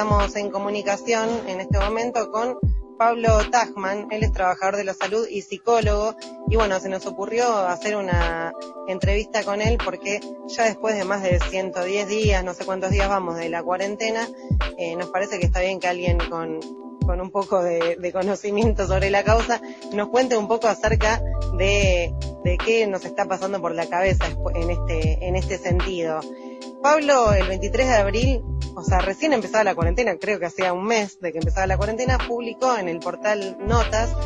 estamos en comunicación en este momento con Pablo Tajman, él es trabajador de la salud y psicólogo, y bueno, se nos ocurrió hacer una entrevista con él porque ya después de más de 110 días, no sé cuántos días vamos de la cuarentena, eh, nos parece que está bien que alguien con, con un poco de, de, conocimiento sobre la causa nos cuente un poco acerca de, de qué nos está pasando por la cabeza en este, en este sentido. Pablo, el 23 de abril, o sea, recién empezaba la cuarentena, creo que hacía un mes de que empezaba la cuarentena, publicó en el portal Notas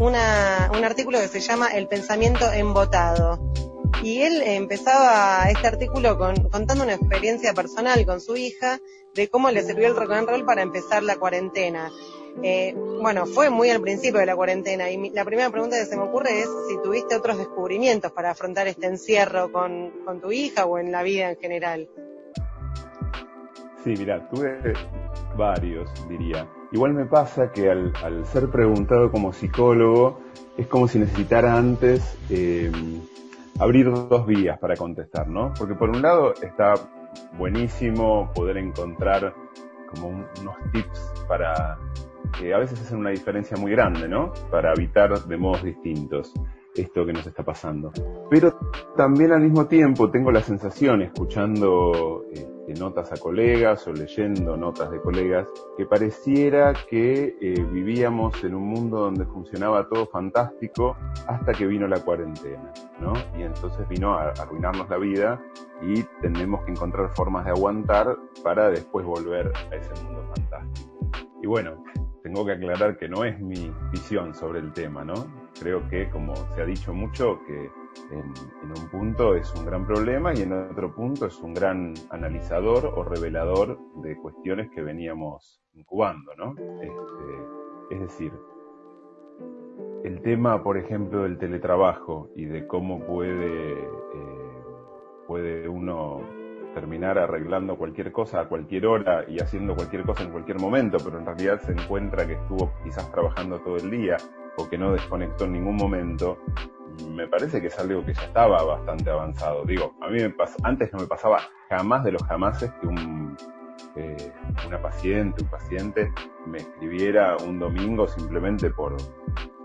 una, un artículo que se llama El pensamiento embotado. Y él empezaba este artículo con, contando una experiencia personal con su hija de cómo le sirvió el rock and roll para empezar la cuarentena. Eh, bueno, fue muy al principio de la cuarentena y mi, la primera pregunta que se me ocurre es si tuviste otros descubrimientos para afrontar este encierro con, con tu hija o en la vida en general. Sí, mira, tuve varios, diría. Igual me pasa que al, ser preguntado como psicólogo, es como si necesitara antes eh, abrir dos vías para contestar, ¿no? Porque por un lado está buenísimo poder encontrar como un, unos tips para que a veces hacen una diferencia muy grande, ¿no? Para evitar de modos distintos esto que nos está pasando. Pero también al mismo tiempo tengo la sensación, escuchando eh, notas a colegas o leyendo notas de colegas, que pareciera que eh, vivíamos en un mundo donde funcionaba todo fantástico hasta que vino la cuarentena, ¿no? Y entonces vino a arruinarnos la vida y tenemos que encontrar formas de aguantar para después volver a ese mundo fantástico. Y bueno, tengo que aclarar que no es mi visión sobre el tema, ¿no? Creo que, como se ha dicho mucho, que en, un punto es un gran problema y en otro punto es un gran analizador o revelador de cuestiones que veníamos incubando, ¿no? Este, es decir, el tema, por ejemplo, del teletrabajo y de cómo puede, eh, puede uno terminar arreglando cualquier cosa a cualquier hora y haciendo cualquier cosa en cualquier momento, pero en realidad se encuentra que estuvo quizás trabajando todo el día o que no desconectó en ningún momento, me parece que es algo que ya estaba bastante avanzado. Digo, a mí me antes no me pasaba jamás de los jamases que un, eh, una paciente, un paciente me escribiera un domingo simplemente por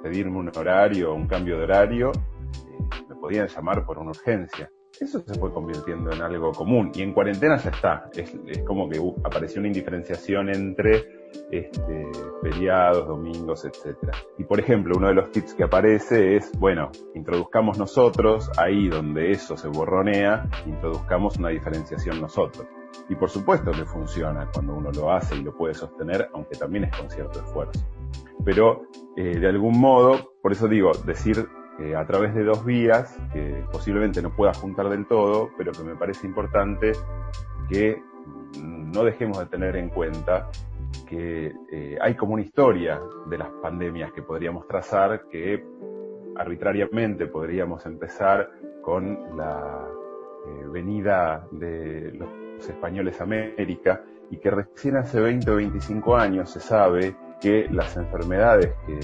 pedirme un horario, un cambio de horario, eh, me podían llamar por una urgencia eso se fue convirtiendo en algo común. Y en cuarentena ya está. Es, como que uh, apareció una indiferenciación entre este, feriados, domingos, etcétera. Y por ejemplo, uno de los tips que aparece es, bueno, introduzcamos nosotros, ahí donde eso se borronea, introduzcamos una diferenciación nosotros. Y por supuesto que funciona cuando uno lo hace y lo puede sostener, aunque también es con cierto esfuerzo. Pero eh, de algún modo, por eso digo, decir a través de dos vías que posiblemente no pueda juntar del todo, pero que me parece importante que no dejemos de tener en cuenta que eh, hay como una historia de las pandemias que podríamos trazar que arbitrariamente podríamos empezar con la eh, venida de los españoles a América y que recién hace 20 o 25 años se sabe que las enfermedades que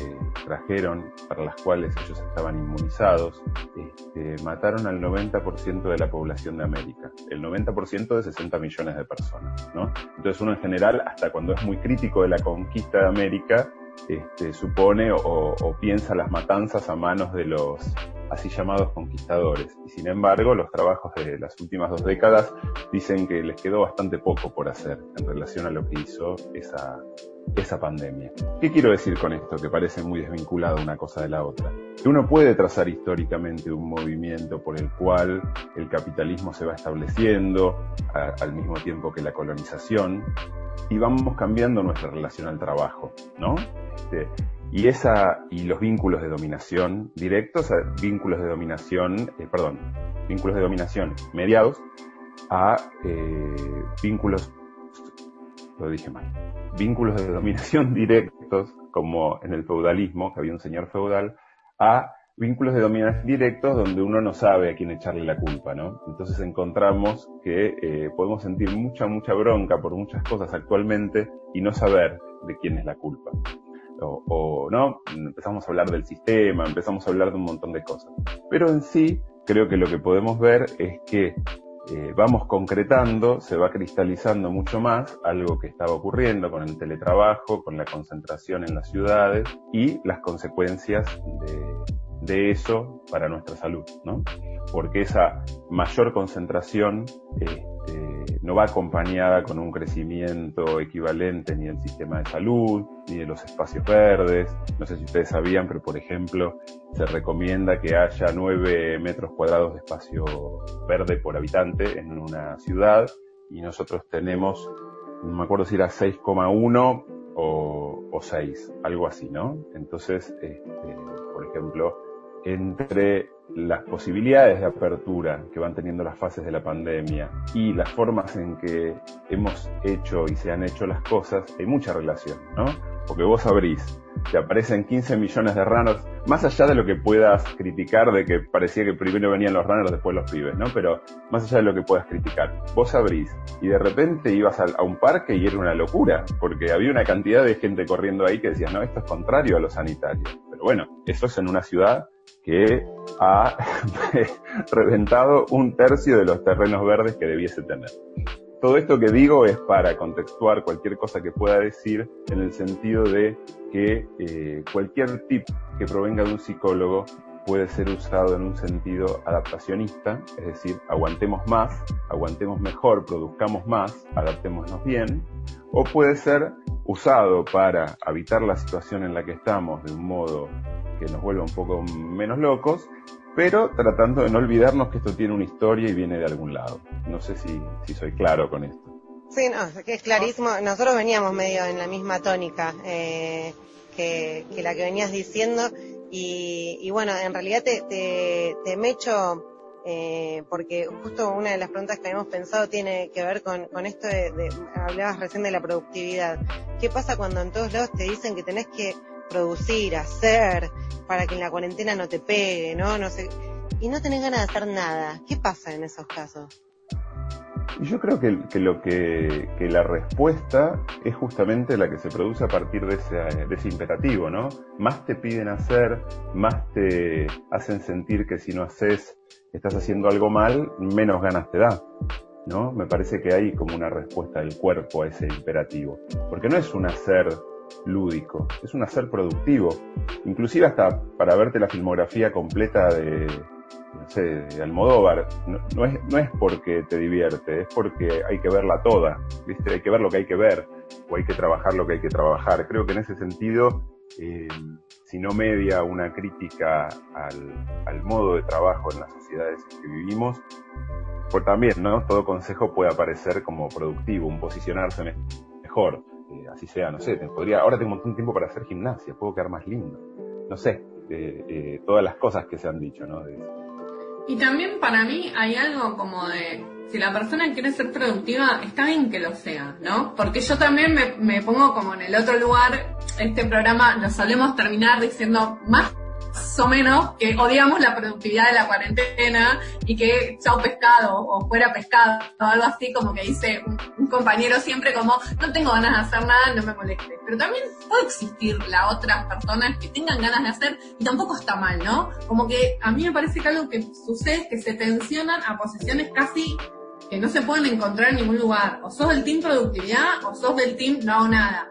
trajeron, para las cuales ellos estaban inmunizados, este, mataron al 90% de la población de América, el 90% de 60 millones de personas, ¿no? Entonces uno en general, hasta cuando es muy crítico de la conquista de América, este, supone o, o piensa las matanzas a manos de los así llamados conquistadores. Y sin embargo, los trabajos de las últimas dos décadas dicen que les quedó bastante poco por hacer en relación a lo que hizo esa, esa pandemia. ¿Qué quiero decir con esto? Que parece muy desvinculado una cosa de la otra. Que uno puede trazar históricamente un movimiento por el cual el capitalismo se va estableciendo al mismo tiempo que la colonización y vamos cambiando nuestra relación al trabajo, ¿no? Este, y esa y los vínculos de dominación directos vínculos de dominación, eh, perdón, vínculos de dominación mediados a eh, vínculos, lo dije mal, vínculos de dominación directos, como en el feudalismo, que había un señor feudal, a vínculos de dominación directos donde uno no sabe a quién echarle la culpa, ¿no? Entonces encontramos que eh, podemos sentir mucha, mucha bronca por muchas cosas actualmente y no saber de quién es la culpa. O, o, no, empezamos a hablar del sistema, empezamos a hablar de un montón de cosas. Pero en sí, creo que lo que podemos ver es que eh, vamos concretando, se va cristalizando mucho más algo que estaba ocurriendo con el teletrabajo, con la concentración en las ciudades y las consecuencias de, de eso para nuestra salud, ¿no? Porque esa mayor concentración no va acompañada con un crecimiento equivalente ni del sistema de salud, ni de los espacios verdes. No sé si ustedes sabían, pero por ejemplo, se recomienda que haya 9 metros cuadrados de espacio verde por habitante en una ciudad y nosotros tenemos, no me acuerdo si era 6,1 o, o 6, algo así, ¿no? Entonces, este, por ejemplo, entre las posibilidades de apertura que van teniendo las fases de la pandemia y las formas en que hemos hecho y se han hecho las cosas, hay mucha relación, ¿no? Porque vos abrís, te aparecen 15 millones de runners, más allá de lo que puedas criticar de que parecía que primero venían los runners, después los pibes, ¿no? Pero más allá de lo que puedas criticar, vos abrís y de repente ibas a, un parque y era una locura, porque había una cantidad de gente corriendo ahí que decía, no, esto es contrario a lo sanitario. Pero bueno, eso es en una ciudad que ha reventado un tercio de los terrenos verdes que debiese tener. Todo esto que digo es para contextuar cualquier cosa que pueda decir en el sentido de que eh, cualquier tip que provenga de un psicólogo puede ser usado en un sentido adaptacionista, es decir, aguantemos más, aguantemos mejor, produzcamos más, adaptémonos bien, o puede ser usado para habitar la situación en la que estamos de un modo que nos vuelva un poco menos locos, pero tratando de no olvidarnos que esto tiene una historia y viene de algún lado. No sé si, soy claro con esto. Sí, no, es clarísimo. Nosotros veníamos medio en la misma tónica eh, que, la que venías diciendo y, y bueno, en realidad te, te, te mecho eh, porque justo una de las preguntas que habíamos pensado tiene que ver con, con esto de, de, hablabas recién de la productividad. ¿Qué pasa cuando en todos lados te dicen que tenés que producir, hacer, para que en la cuarentena no te pegue, ¿no? No sé. Y no tenés ganas de hacer nada. ¿Qué pasa en esos casos? Y yo creo que, que lo que, que, la respuesta es justamente la que se produce a partir de ese, de ese imperativo, ¿no? Más te piden hacer, más te hacen sentir que si no haces, estás haciendo algo mal, menos ganas te da. ¿No? Me parece que hay como una respuesta del cuerpo a ese imperativo. Porque no es un hacer lúdico, es un hacer productivo. Inclusive hasta para verte la filmografía completa de, no sé, Almodóvar, no, es, no es porque te divierte, es porque hay que verla toda, ¿viste? Hay que ver lo que hay que ver, o hay que trabajar lo que hay que trabajar. Creo que en ese sentido, eh, si no media una crítica al, al, modo de trabajo en las sociedades en que vivimos, pues también, ¿no? Todo consejo puede aparecer como productivo, un posicionarse mejor eh, así sea, no sé, podría, ahora tengo un montón de tiempo para hacer gimnasia, puedo quedar más lindo, no sé, eh, todas las cosas que se han dicho, ¿no? Y también para mí hay algo como de, si la persona quiere ser productiva, está bien que lo sea, ¿no? Porque yo también me, me pongo como en el otro lugar, este programa lo solemos terminar diciendo más o menos que odiamos la productividad de la cuarentena y que chao pescado o fuera pescado o algo así como que dice un, un, compañero siempre como no tengo ganas de hacer nada, no me moleste. Pero también puede existir la otras personas que tengan ganas de hacer y tampoco está mal, ¿no? Como que a mí me parece que algo que sucede es que se tensionan a posiciones casi que no se pueden encontrar en ningún lugar. O sos del team productividad o sos del team no hago nada.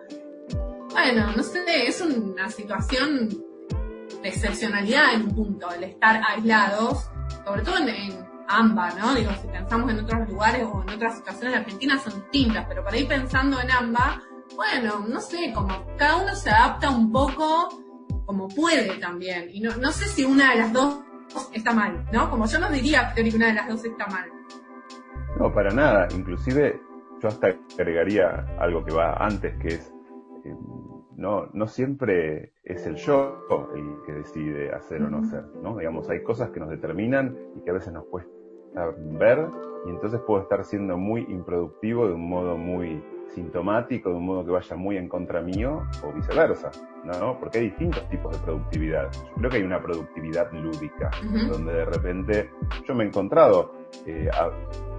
Bueno, no sé, es una situación de excepcionalidad en un punto, el estar aislados, sobre todo en, en AMBA, ¿no? Digo, si pensamos en otros lugares o en otras situaciones de Argentina son distintas, pero para ir pensando en AMBA, bueno, no sé, como cada uno se adapta un poco como puede también. Y no, no sé si una de las dos está mal, ¿no? Como yo no diría que una de las dos está mal. No, para nada. Inclusive yo hasta agregaría algo que va antes, que es eh, no, no siempre es el yo el que decide hacer o no hacer, ¿no? Digamos, hay cosas que nos determinan y que a veces nos cuesta ver y entonces puedo estar siendo muy improductivo de un modo muy sintomático, de un modo que vaya muy en contra mío o viceversa, ¿no? Porque hay distintos tipos de productividad. Yo creo que hay una productividad lúdica, uh -huh. donde de repente yo me he encontrado eh, a,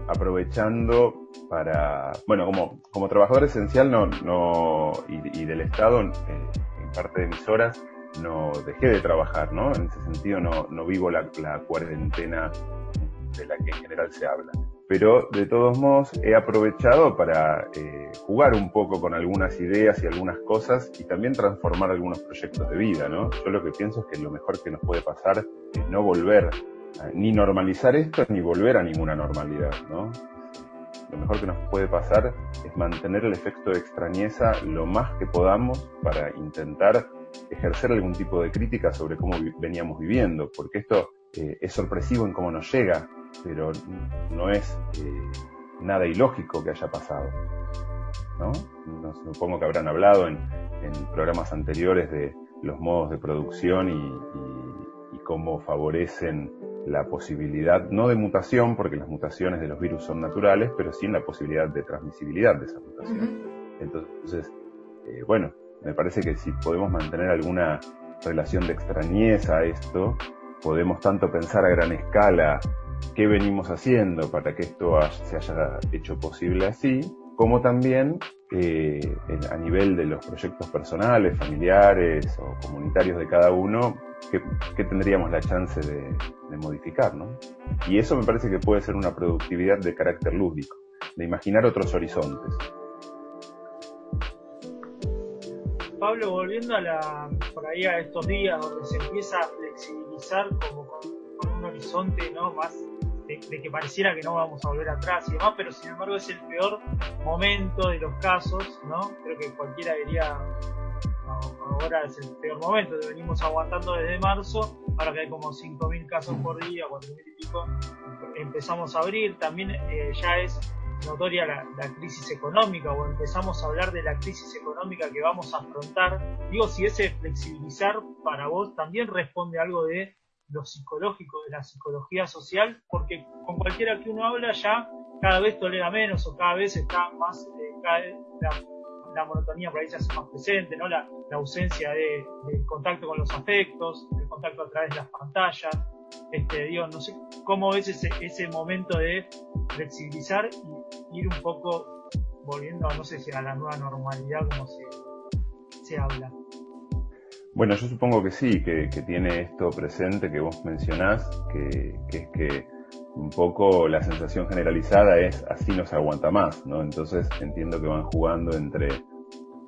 aprovechando para, bueno, como, como trabajador esencial no, no, y, y del Estado, eh, en parte de mis horas, no dejé de trabajar, ¿no? En ese sentido no, no vivo la, la, cuarentena de la que en general se habla. pero de todos modos he aprovechado para eh, jugar un poco con algunas ideas y algunas cosas y también transformar algunos proyectos de vida, ¿no? Yo lo que pienso es que lo mejor que nos puede pasar es no volver, ni normalizar esto, ni volver a ninguna normalidad, ¿no? Lo mejor que nos puede pasar es mantener el efecto de extrañeza lo más que podamos para intentar ejercer algún tipo de crítica sobre cómo veníamos viviendo, porque esto eh, es sorpresivo en cómo nos llega, pero no es eh, nada ilógico que haya pasado. ¿no? supongo que habrán hablado en, programas anteriores de los modos de producción y, cómo favorecen la posibilidad, no de mutación, porque las mutaciones de los virus son naturales, pero sí en la posibilidad de transmisibilidad de esa mutación. Entonces, eh, bueno, me parece que si podemos mantener alguna relación de extrañeza a esto, podemos tanto pensar a gran escala qué venimos haciendo para que esto se haya hecho posible así, como también eh, a nivel de los proyectos personales, familiares o comunitarios de cada uno, qué, tendríamos la chance de, modificar. ¿no? Y eso me parece que puede ser una productividad de carácter lúdico, de imaginar otros horizontes. Pablo, volviendo a la, por ahí a estos días donde se empieza a flexibilizar como con un horizonte ¿no? más de, que pareciera que no vamos a volver atrás y demás, pero sin embargo es el peor momento de los casos, ¿no? Creo que cualquiera diría, ahora es el peor momento, venimos aguantando desde marzo, ahora que hay como 5.000 casos por día, 4.000 y pico, empezamos a abrir, también eh, ya es notoria la, la, crisis económica o empezamos a hablar de la crisis económica que vamos a afrontar, digo, si ese flexibilizar para vos también responde a algo de lo psicológico, de la psicología social, porque con cualquiera que uno habla ya cada vez tolera menos o cada vez está más, eh, la, monotonía por ahí se hace más presente, ¿no? La, ausencia de, contacto con los afectos, el contacto a través de las pantallas. Este, digo, no sé cómo ves ese, ese momento de flexibilizar y ir un poco volviendo, no sé si a la nueva normalidad como se, se habla. Bueno, yo supongo que sí, que, tiene esto presente que vos mencionás, que, es que un poco la sensación generalizada es así no se aguanta más, ¿no? Entonces entiendo que van jugando entre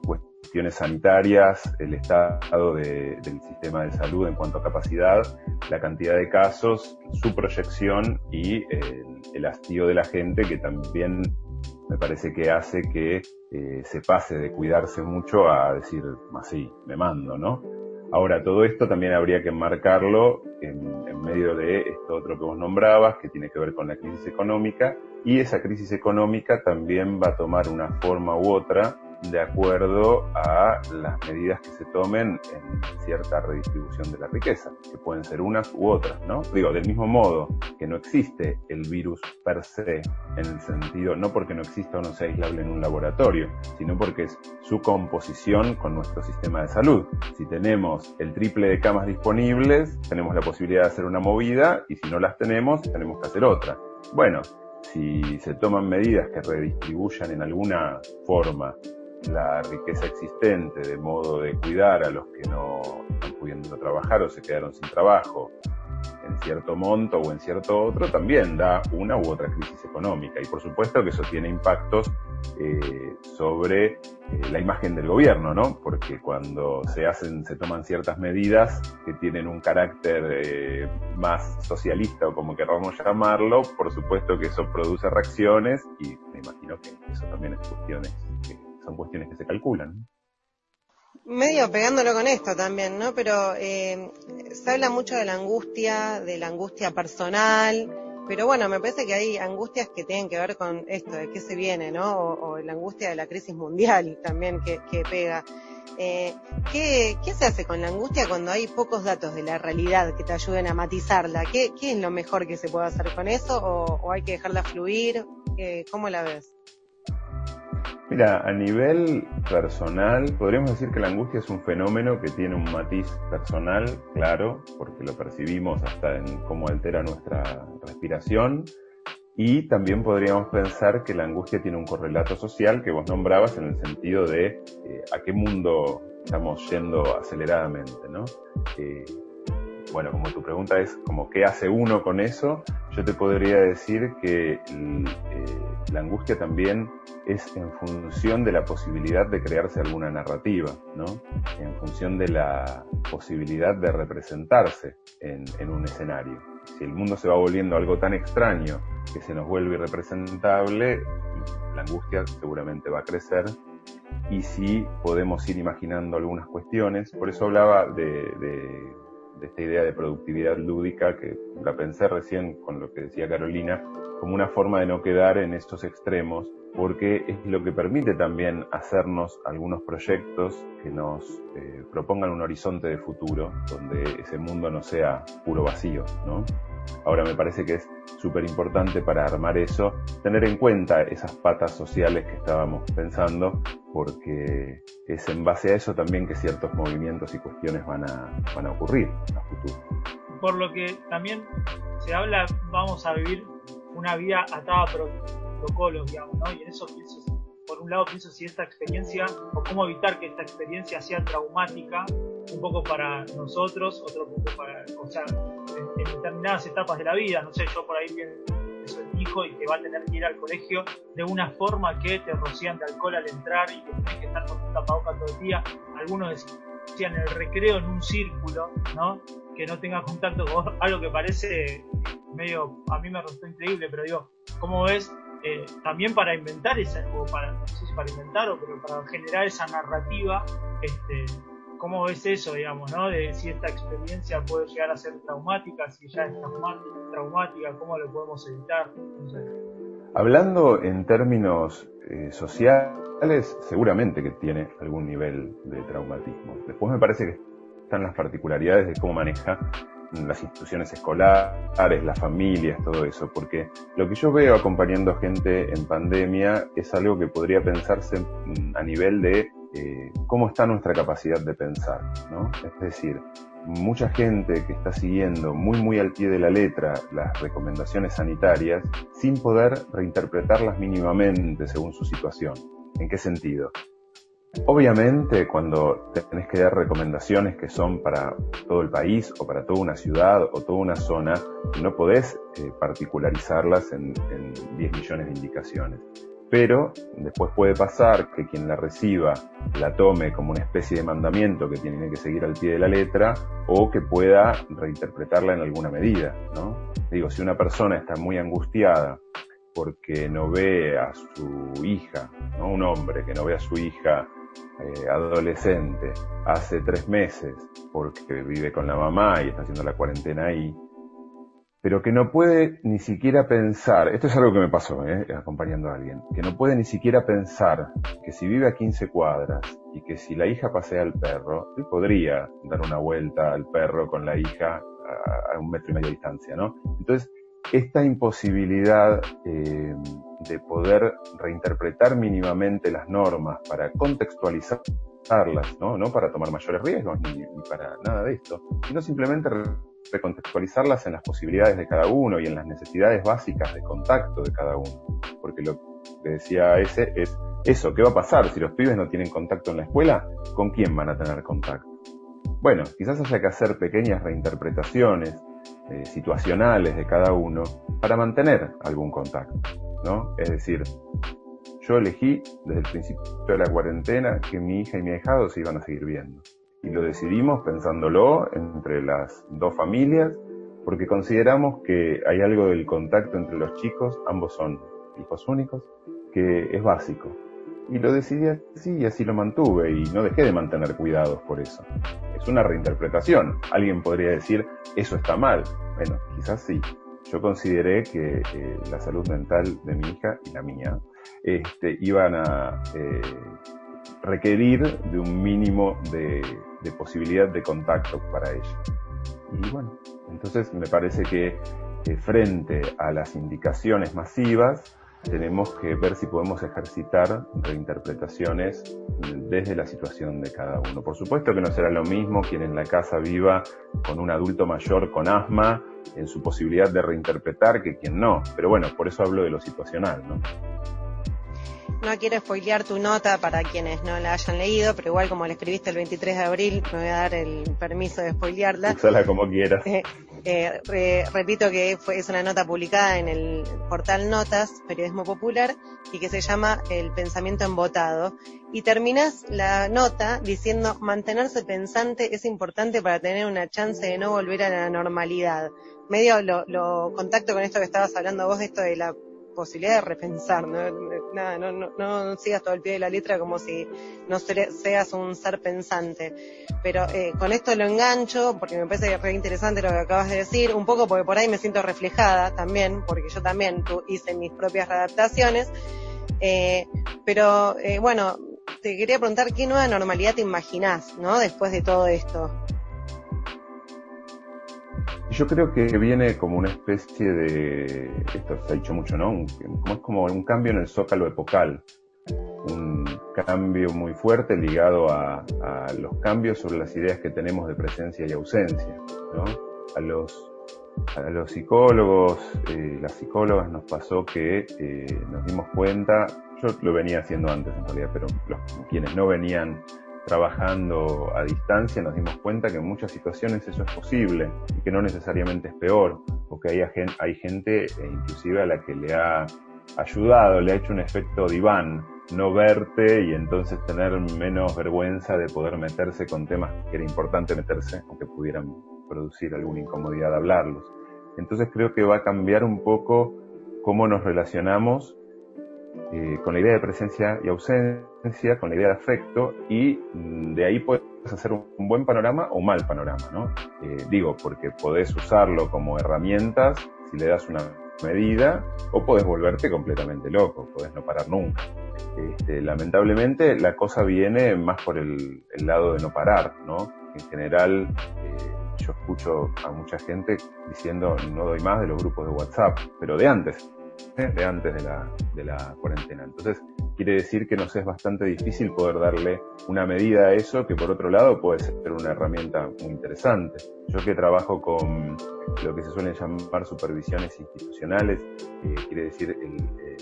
cuestiones sanitarias, el estado del sistema de salud en cuanto a capacidad, la cantidad de casos, su proyección y el, el hastío de la gente que también me parece que hace que eh, se pase de cuidarse mucho a decir, así, me mando, ¿no? Ahora, todo esto también habría que enmarcarlo en, medio de esto otro que vos nombrabas, que tiene que ver con la crisis económica, y esa crisis económica también va a tomar una forma u otra de acuerdo a las medidas que se tomen en cierta redistribución de la riqueza, que pueden ser unas u otras, ¿no? Digo, del mismo modo que no existe el virus per se, en el sentido, no porque no exista o no sea aislable en un laboratorio, sino porque es su composición con nuestro sistema de salud. Si tenemos el triple de camas disponibles, tenemos la posibilidad de hacer una movida, y si no las tenemos, tenemos que hacer otra. Bueno, si se toman medidas que redistribuyan en alguna forma la riqueza existente de modo de cuidar a los que no están pudiendo trabajar o se quedaron sin trabajo en cierto monto o en cierto otro, también da una u otra crisis económica. Y por supuesto que eso tiene impactos eh, sobre eh, la imagen del gobierno, ¿no? Porque cuando se hacen, se toman ciertas medidas que tienen un carácter eh, más socialista o como queramos llamarlo, por supuesto que eso produce reacciones y me imagino que eso también es cuestiones que son cuestiones que se calculan. Medio pegándolo con esto también, ¿no? Pero eh, se habla mucho de la angustia, de la angustia personal, pero bueno, me parece que hay angustias que tienen que ver con esto, de qué se viene, ¿no? O, la angustia de la crisis mundial también que, pega. Eh, ¿qué, se hace con la angustia cuando hay pocos datos de la realidad que te ayuden a matizarla? ¿Qué, es lo mejor que se puede hacer con eso? ¿O, o hay que dejarla fluir? Eh, ¿Cómo la ves? Mira, a nivel personal, podríamos decir que la angustia es un fenómeno que tiene un matiz personal, claro, porque lo percibimos hasta en cómo altera nuestra respiración. Y también podríamos pensar que la angustia tiene un correlato social que vos nombrabas en el sentido de eh, a qué mundo estamos yendo aceleradamente, ¿no? Eh, bueno, como tu pregunta es como qué hace uno con eso, yo te podría decir que eh, la angustia también es en función de la posibilidad de crearse alguna narrativa, ¿no? En función de la posibilidad de representarse en, un escenario. Si el mundo se va volviendo algo tan extraño que se nos vuelve irrepresentable, la angustia seguramente va a crecer y si podemos ir imaginando algunas cuestiones. Por eso hablaba de, de, esta idea de productividad lúdica que la pensé recién con lo que decía Carolina, como una forma de no quedar en estos extremos, porque es lo que permite también hacernos algunos proyectos que nos eh, propongan un horizonte de futuro, donde ese mundo no sea puro vacío, ¿no? Ahora me parece que es súper importante para armar eso, tener en cuenta esas patas sociales que estábamos pensando, porque es en base a eso también que ciertos movimientos y cuestiones van a, van a ocurrir a futuro. Por lo que también se habla, vamos a vivir una vida atada a protocolos, digamos, ¿no? Y en eso pienso, por un lado pienso si esta experiencia, o cómo evitar que esta experiencia sea traumática, un poco para nosotros, otro poco para, o sea, en, determinadas etapas de la vida, no sé, yo por ahí pienso el hijo y que va a tener que ir al colegio de una forma que te rocían de alcohol al entrar y que tienes que estar con tu tapabocas todo el día. Algunos decían el recreo en un círculo, ¿no? Que no tenga contacto con algo que parece medio, a mí me resultó increíble, pero digo, ¿cómo ves? Eh, también para inventar esa, o para, no sé si para inventar o pero para generar esa narrativa, este, ¿Cómo ves eso, digamos, ¿no? De si esta experiencia puede llegar a ser traumática, si ya es traumática, cómo lo podemos evitar. Hablando en términos eh, sociales, seguramente que tiene algún nivel de traumatismo. Después me parece que están las particularidades de cómo maneja las instituciones escolares, las familias, todo eso, porque lo que yo veo acompañando gente en pandemia es algo que podría pensarse a nivel de eh, cómo está nuestra capacidad de pensar, ¿no? Es decir, mucha gente que está siguiendo muy muy al pie de la letra las recomendaciones sanitarias sin poder reinterpretarlas mínimamente según su situación. ¿En qué sentido? Obviamente, cuando tenés que dar recomendaciones que son para todo el país o para toda una ciudad o toda una zona, no podés eh, particularizarlas en, en 10 millones de indicaciones pero después puede pasar que quien la reciba la tome como una especie de mandamiento que tiene que seguir al pie de la letra o que pueda reinterpretarla en alguna medida, ¿no? Digo, si una persona está muy angustiada porque no ve a su hija, ¿no? Un hombre que no ve a su hija eh, adolescente hace tres meses porque vive con la mamá y está haciendo la cuarentena ahí, pero que no puede ni siquiera pensar, esto es algo que me pasó, ¿eh? acompañando a alguien, que no puede ni siquiera pensar que si vive a 15 cuadras y que si la hija pasea al perro, él podría dar una vuelta al perro con la hija a, un metro y medio de distancia, ¿no? Entonces, esta imposibilidad eh, de poder reinterpretar mínimamente las normas para contextualizarlas, ¿no? No para tomar mayores riesgos ni, ni para nada de esto, sino simplemente recontextualizarlas en las posibilidades de cada uno y en las necesidades básicas de contacto de cada uno. Porque lo que decía ese es eso, ¿qué va a pasar si los pibes no tienen contacto en la escuela? ¿Con quién van a tener contacto? Bueno, quizás haya que hacer pequeñas reinterpretaciones eh, situacionales de cada uno para mantener algún contacto, ¿no? Es decir, yo elegí desde el principio de la cuarentena que mi hija y mi ahijado se iban a seguir viendo y lo decidimos pensándolo entre las dos familias porque consideramos que hay algo del contacto entre los chicos, ambos son hijos únicos, que es básico. Y lo decidí así y así lo mantuve y no dejé de mantener cuidados por eso. Es una reinterpretación. Alguien podría decir, eso está mal. Bueno, quizás sí. Yo consideré que eh, la salud mental de mi hija y la mía este, iban a eh, requerir de un mínimo de, posibilidad de contacto para ella. Y bueno, entonces me parece que frente a las indicaciones masivas, tenemos que ver si podemos ejercitar reinterpretaciones desde la situación de cada uno. Por supuesto que no será lo mismo quien en la casa viva con un adulto mayor con asma en su posibilidad de reinterpretar que quien no. Pero bueno, por eso hablo de lo situacional, ¿no? no quiero spoilear tu nota para quienes no la hayan leído, pero igual como la escribiste el 23 de abril, me voy a dar el permiso de spoilearla. Usala como quieras. Eh, repito que fue, es una nota publicada en el portal Notas, Periodismo Popular, y que se llama El pensamiento embotado. Y terminas la nota diciendo, mantenerse pensante es importante para tener una chance de no volver a la normalidad. Medio lo, lo contacto con esto que estabas hablando vos, esto de la posibilidad de repensar, ¿no? Nada, no, no, no, sigas todo el pie de la letra como si no seas un ser pensante. Pero eh, con esto lo engancho, porque me parece re interesante lo que acabas de decir, un poco porque por ahí me siento reflejada también, porque yo también hice mis propias readaptaciones. Eh, pero eh, bueno, te quería preguntar qué nueva normalidad te imaginás, ¿no? Después de todo esto. Yo creo que viene como una especie de, esto se ha dicho mucho, ¿no? Como es como un cambio en el zócalo epocal, un cambio muy fuerte ligado a, los cambios sobre las ideas que tenemos de presencia y ausencia, ¿no? A los, a los psicólogos, eh, las psicólogas nos pasó que eh, nos dimos cuenta, yo lo venía haciendo antes en realidad, pero los, quienes no venían trabajando a distancia nos dimos cuenta que en muchas situaciones eso es posible y que no necesariamente es peor, porque hay, hay gente e inclusive a la que le ha ayudado, le ha hecho un efecto diván no verte y entonces tener menos vergüenza de poder meterse con temas que era importante meterse, aunque pudieran producir alguna incomodidad hablarlos. Entonces creo que va a cambiar un poco cómo nos relacionamos eh, con la idea de presencia y ausencia, con la idea de afecto, y mm, de ahí puedes hacer un, buen panorama o mal panorama, ¿no? Eh, digo, porque podés usarlo como herramientas si le das una medida, o podés volverte completamente loco, podés no parar nunca. Este, lamentablemente la cosa viene más por el, lado de no parar, ¿no? En general, eh, yo escucho a mucha gente diciendo no doy más de los grupos de WhatsApp, pero de antes, de antes de la, de la cuarentena. Entonces, quiere decir que nos es bastante difícil poder darle una medida a eso, que por otro lado puede ser una herramienta muy interesante. Yo que trabajo con lo que se suele llamar supervisiones institucionales, eh, quiere decir eh,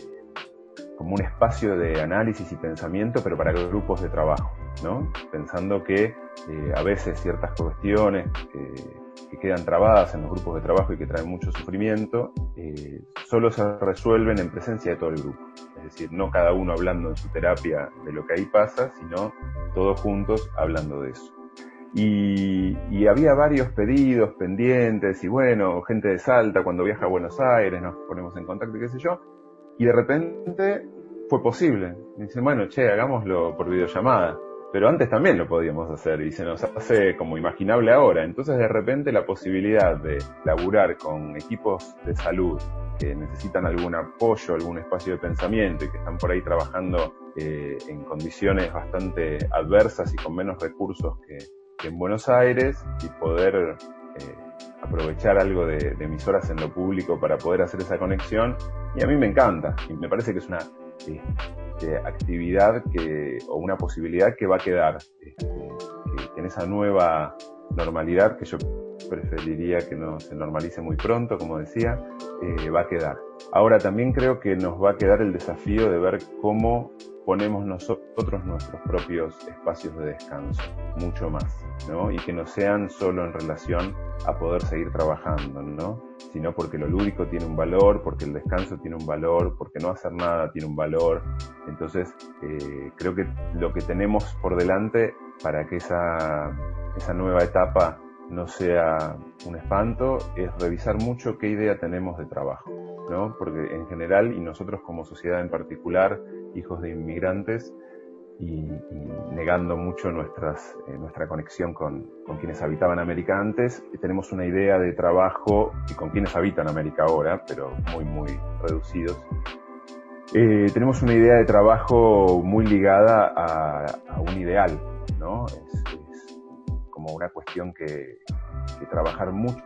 como un espacio de análisis y pensamiento, pero para grupos de trabajo, ¿no? Pensando que eh, a veces ciertas cuestiones que quedan trabadas en los grupos de trabajo y que traen mucho sufrimiento, eh, solo se resuelven en presencia de todo el grupo. Es decir, no cada uno hablando en su terapia de lo que ahí pasa, sino todos juntos hablando de eso. Y, y, había varios pedidos pendientes y bueno, gente de Salta cuando viaja a Buenos Aires nos ponemos en contacto y qué sé yo. Y de repente fue posible. dicen, bueno, che, hagámoslo por videollamada pero antes también lo podíamos hacer y se nos hace como imaginable ahora. Entonces de repente la posibilidad de laburar con equipos de salud que necesitan algún apoyo, algún espacio de pensamiento y que están por ahí trabajando eh, en condiciones bastante adversas y con menos recursos que, en Buenos Aires y poder eh, aprovechar algo de, de emisoras en lo público para poder hacer esa conexión. Y a mí me encanta y me parece que es una eh, actividad que, o una posibilidad que va a quedar este, en esa nueva normalidad que yo preferiría que no se normalice muy pronto, como decía, eh, va a quedar. Ahora también creo que nos va a quedar el desafío de ver cómo ponemos nosotros nuestros propios espacios de descanso, mucho más, ¿no? Y que no sean solo en relación a poder seguir trabajando, ¿no? Sino porque lo lúdico tiene un valor, porque el descanso tiene un valor, porque no hacer nada tiene un valor. Entonces, eh, creo que lo que tenemos por delante para que esa, esa nueva etapa no sea un espanto es revisar mucho qué idea tenemos de trabajo, ¿no? Porque en general, y nosotros como sociedad en particular, hijos de inmigrantes, y, negando mucho nuestras, eh, nuestra conexión con, con, quienes habitaban América antes, tenemos una idea de trabajo y con quienes habitan América ahora, pero muy, muy reducidos. Eh, tenemos una idea de trabajo muy ligada a, a un ideal, ¿no? Es, como una cuestión que, trabajar mucho,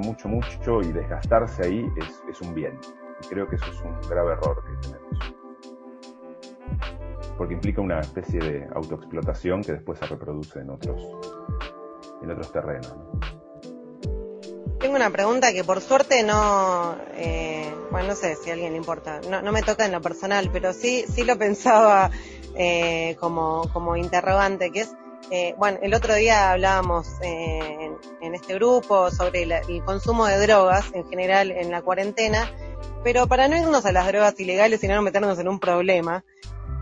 mucho, mucho y desgastarse ahí es, es un bien. Creo que eso es un grave error que tenemos porque implica una especie de autoexplotación que después se reproduce en otros, en otros terrenos. Tengo una pregunta que por suerte no, eh, bueno, no sé si a alguien le importa, no, no me toca en lo personal, pero sí, sí lo pensaba eh, como, como interrogante, que es, eh, bueno, el otro día hablábamos eh, en, este grupo sobre el consumo de drogas en general en la cuarentena, pero para no irnos a las drogas ilegales y no meternos en un problema,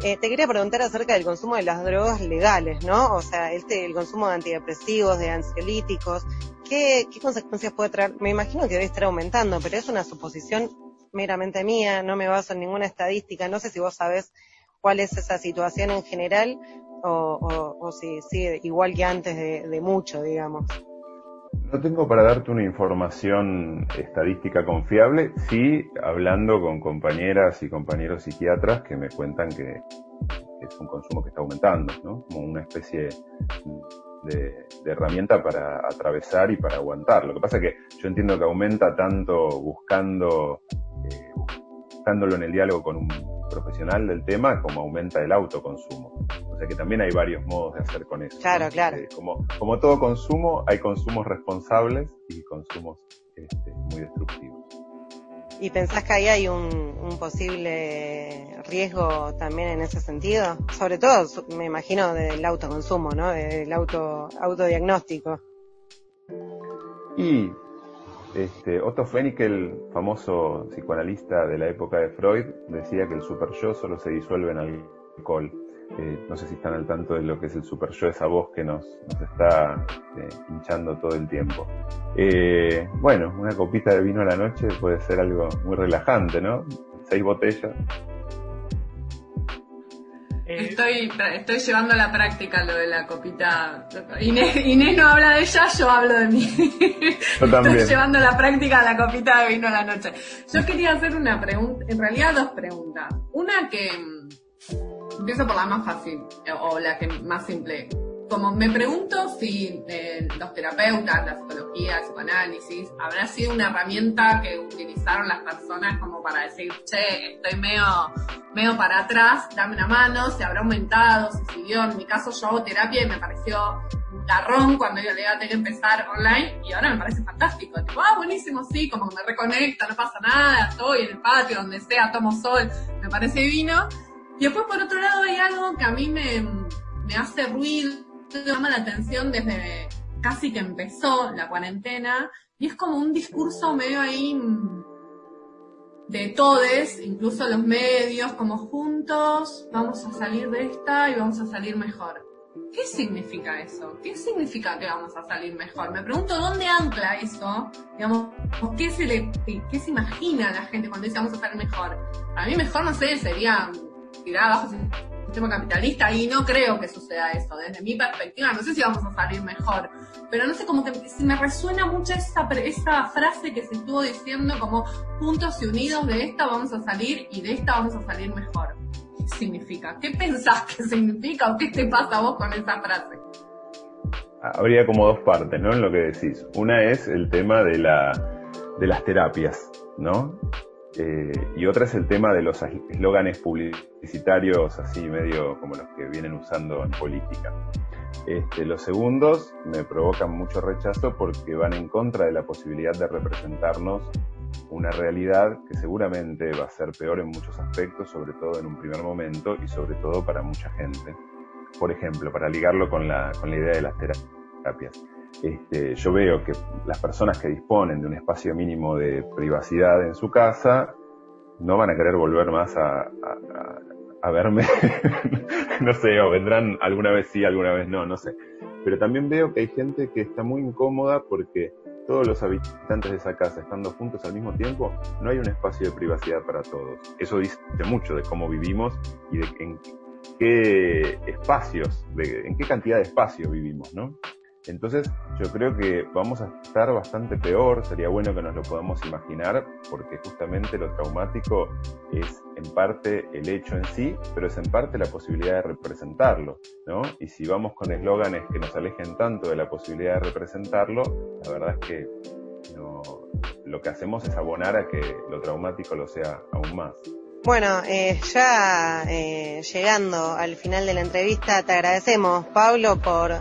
eh, te quería preguntar acerca del consumo de las drogas legales, ¿no? O sea, este, el consumo de antidepresivos, de ansiolíticos, ¿qué, ¿qué consecuencias puede traer? Me imagino que debe estar aumentando, pero es una suposición meramente mía, no me baso en ninguna estadística, no sé si vos sabés cuál es esa situación en general o, o, si sigue igual que antes de, mucho, digamos. No tengo para darte una información estadística confiable, sí hablando con compañeras y compañeros psiquiatras que me cuentan que, es un consumo que está aumentando, ¿no? Como una especie de, herramienta para atravesar y para aguantar. Lo que pasa es que yo entiendo que aumenta tanto buscando, eh, buscándolo en el diálogo con un profesional del tema como aumenta el autoconsumo. O sea que también hay varios modos de hacer con eso. Claro, claro. Eh, como, como todo consumo, hay consumos responsables y consumos este, muy destructivos. ¿Y pensás que ahí hay un, posible riesgo también en ese sentido? Sobre todo, me imagino, del autoconsumo, ¿no? Del auto, autodiagnóstico. Y este, Otto Fennig, el famoso psicoanalista de la época de Freud, decía que el super yo solo se disuelve en alcohol. Eh, no sé si están al tanto de lo que es el super yo, esa voz que nos, está eh, hinchando todo el tiempo. Eh, bueno, una copita de vino a la noche puede ser algo muy relajante, ¿no? Seis botellas, eh, estoy, estoy llevando a la práctica lo de la copita. Inés, no habla de ella, yo hablo de mí. Yo también. Estoy llevando a la práctica la copita de vino a la noche. Yo quería hacer una pregunta, en realidad dos preguntas. Una que empiezo por la más fácil, o la que más simple como me pregunto si eh, los terapeutas, la psicología, el psicoanálisis, habrá sido una herramienta que utilizaron las personas como para decir, che, estoy medio, medio para atrás, dame una mano, se habrá aumentado, se siguió. En mi caso yo hago terapia y me pareció garrón cuando yo le iba a tener que empezar online y ahora me parece fantástico. Tipo, ah, buenísimo, sí, como que me reconecta, no pasa nada, estoy en el patio, donde sea, tomo sol, me parece divino. Y después por otro lado hay algo que a mí me, me hace ruido llama la atención desde casi que empezó la cuarentena y es como un discurso medio ahí mm, de todes, incluso los medios, como juntos vamos a salir de esta y vamos a salir mejor. ¿Qué significa eso? ¿Qué significa que vamos a salir mejor? Me pregunto dónde ancla eso, digamos, ¿qué se, le, qué se imagina la gente cuando dice vamos a salir mejor? A mí mejor, no sé, sería tirar abajo sistema capitalista y no creo que suceda eso. Desde mi perspectiva, no sé si vamos a salir mejor, pero no sé, como que me resuena mucho esa, esa frase que se estuvo diciendo como juntos y unidos de esta vamos a salir y de esta vamos a salir mejor. ¿Qué significa? ¿Qué pensás que significa o qué te pasa a vos con esa frase? Habría como dos partes, ¿no? En lo que decís. Una es el tema de la de las terapias, ¿no? Eh, y otra es el tema de los eslóganes publicitarios así medio como los que vienen usando en política. Este, los segundos me provocan mucho rechazo porque van en contra de la posibilidad de representarnos una realidad que seguramente va a ser peor en muchos aspectos, sobre todo en un primer momento y sobre todo para mucha gente. Por ejemplo, para ligarlo con la, con la idea de las terapias. Este, yo veo que las personas que disponen de un espacio mínimo de privacidad en su casa no van a querer volver más a, verme, no sé, o vendrán alguna vez sí, alguna vez no, no sé. Pero también veo que hay gente que está muy incómoda porque todos los habitantes de esa casa estando juntos al mismo tiempo, no hay un espacio de privacidad para todos. Eso dice mucho de cómo vivimos y de en qué espacios, en qué cantidad de espacio vivimos, ¿no? Entonces yo creo que vamos a estar bastante peor, sería bueno que nos lo podamos imaginar, porque justamente lo traumático es en parte el hecho en sí, pero es en parte la posibilidad de representarlo, ¿no? Y si vamos con eslóganes que nos alejen tanto de la posibilidad de representarlo, la verdad es que lo que hacemos es abonar a que lo traumático lo sea aún más. Bueno, eh, ya eh, llegando al final de la entrevista, te agradecemos, Pablo, por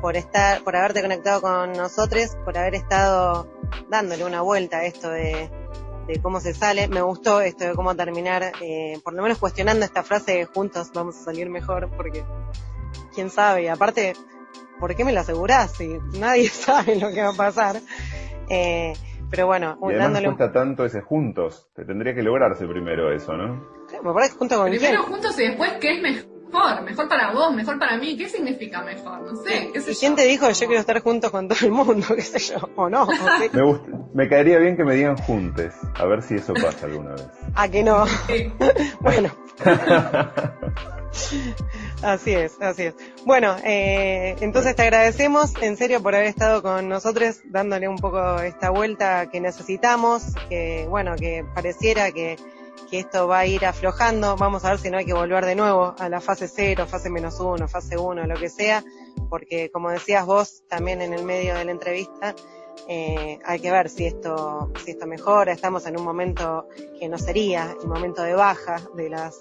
por estar, por haberte conectado con nosotros, por haber estado dándole una vuelta a esto de, de cómo se sale. Me gustó esto de cómo terminar, eh, por lo menos cuestionando esta frase de juntos vamos a salir mejor, porque quién sabe, y aparte, ¿por qué me lo asegurás si nadie sabe lo que va a pasar? Eh, pero bueno, y además cuesta tanto ese juntos, te tendría que lograrse primero eso, ¿no? me parece junto con Primero juntos y después qué es mejor, mejor para vos, mejor para mí, ¿qué significa mejor? No sé, qué sé ¿Y quién te dijo que yo quiero estar juntos con todo el mundo, qué sé yo, o no? me, gusta, me caería bien que me digan juntes, a ver si eso pasa alguna vez. Ah, que no. bueno. Así es, así es. Bueno, eh, entonces te agradecemos en serio por haber estado con nosotros, dándole un poco esta vuelta que necesitamos, que bueno, que pareciera que, que esto va a ir aflojando. Vamos a ver si no hay que volver de nuevo a la fase cero, fase menos uno, fase uno, lo que sea, porque como decías vos también en el medio de la entrevista, eh, hay que ver si esto, si esto mejora. Estamos en un momento que no sería el momento de baja de las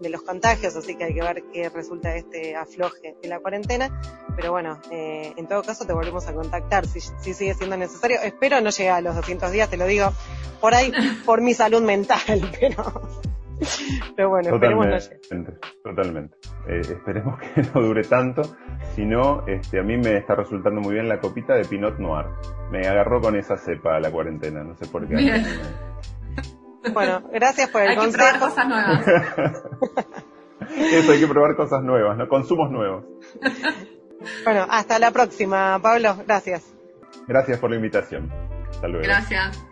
de los contagios, así que hay que ver qué resulta de este afloje de la cuarentena. Pero bueno, eh, en todo caso te volvemos a contactar si, si sigue siendo necesario. Espero no llegue a los 200 días, te lo digo por ahí, por mi salud mental, pero, pero bueno, totalmente, esperemos no Totalmente. Eh, esperemos que no dure tanto. Si no, este, a mí me está resultando muy bien la copita de Pinot Noir. Me agarró con esa cepa la cuarentena, no sé por qué. Bueno, gracias por el hay consejo. Hay que probar cosas nuevas. Eso, hay que probar cosas nuevas, ¿no? Consumos nuevos. Bueno, hasta la próxima, Pablo. Gracias. Gracias por la invitación. Hasta luego. Gracias.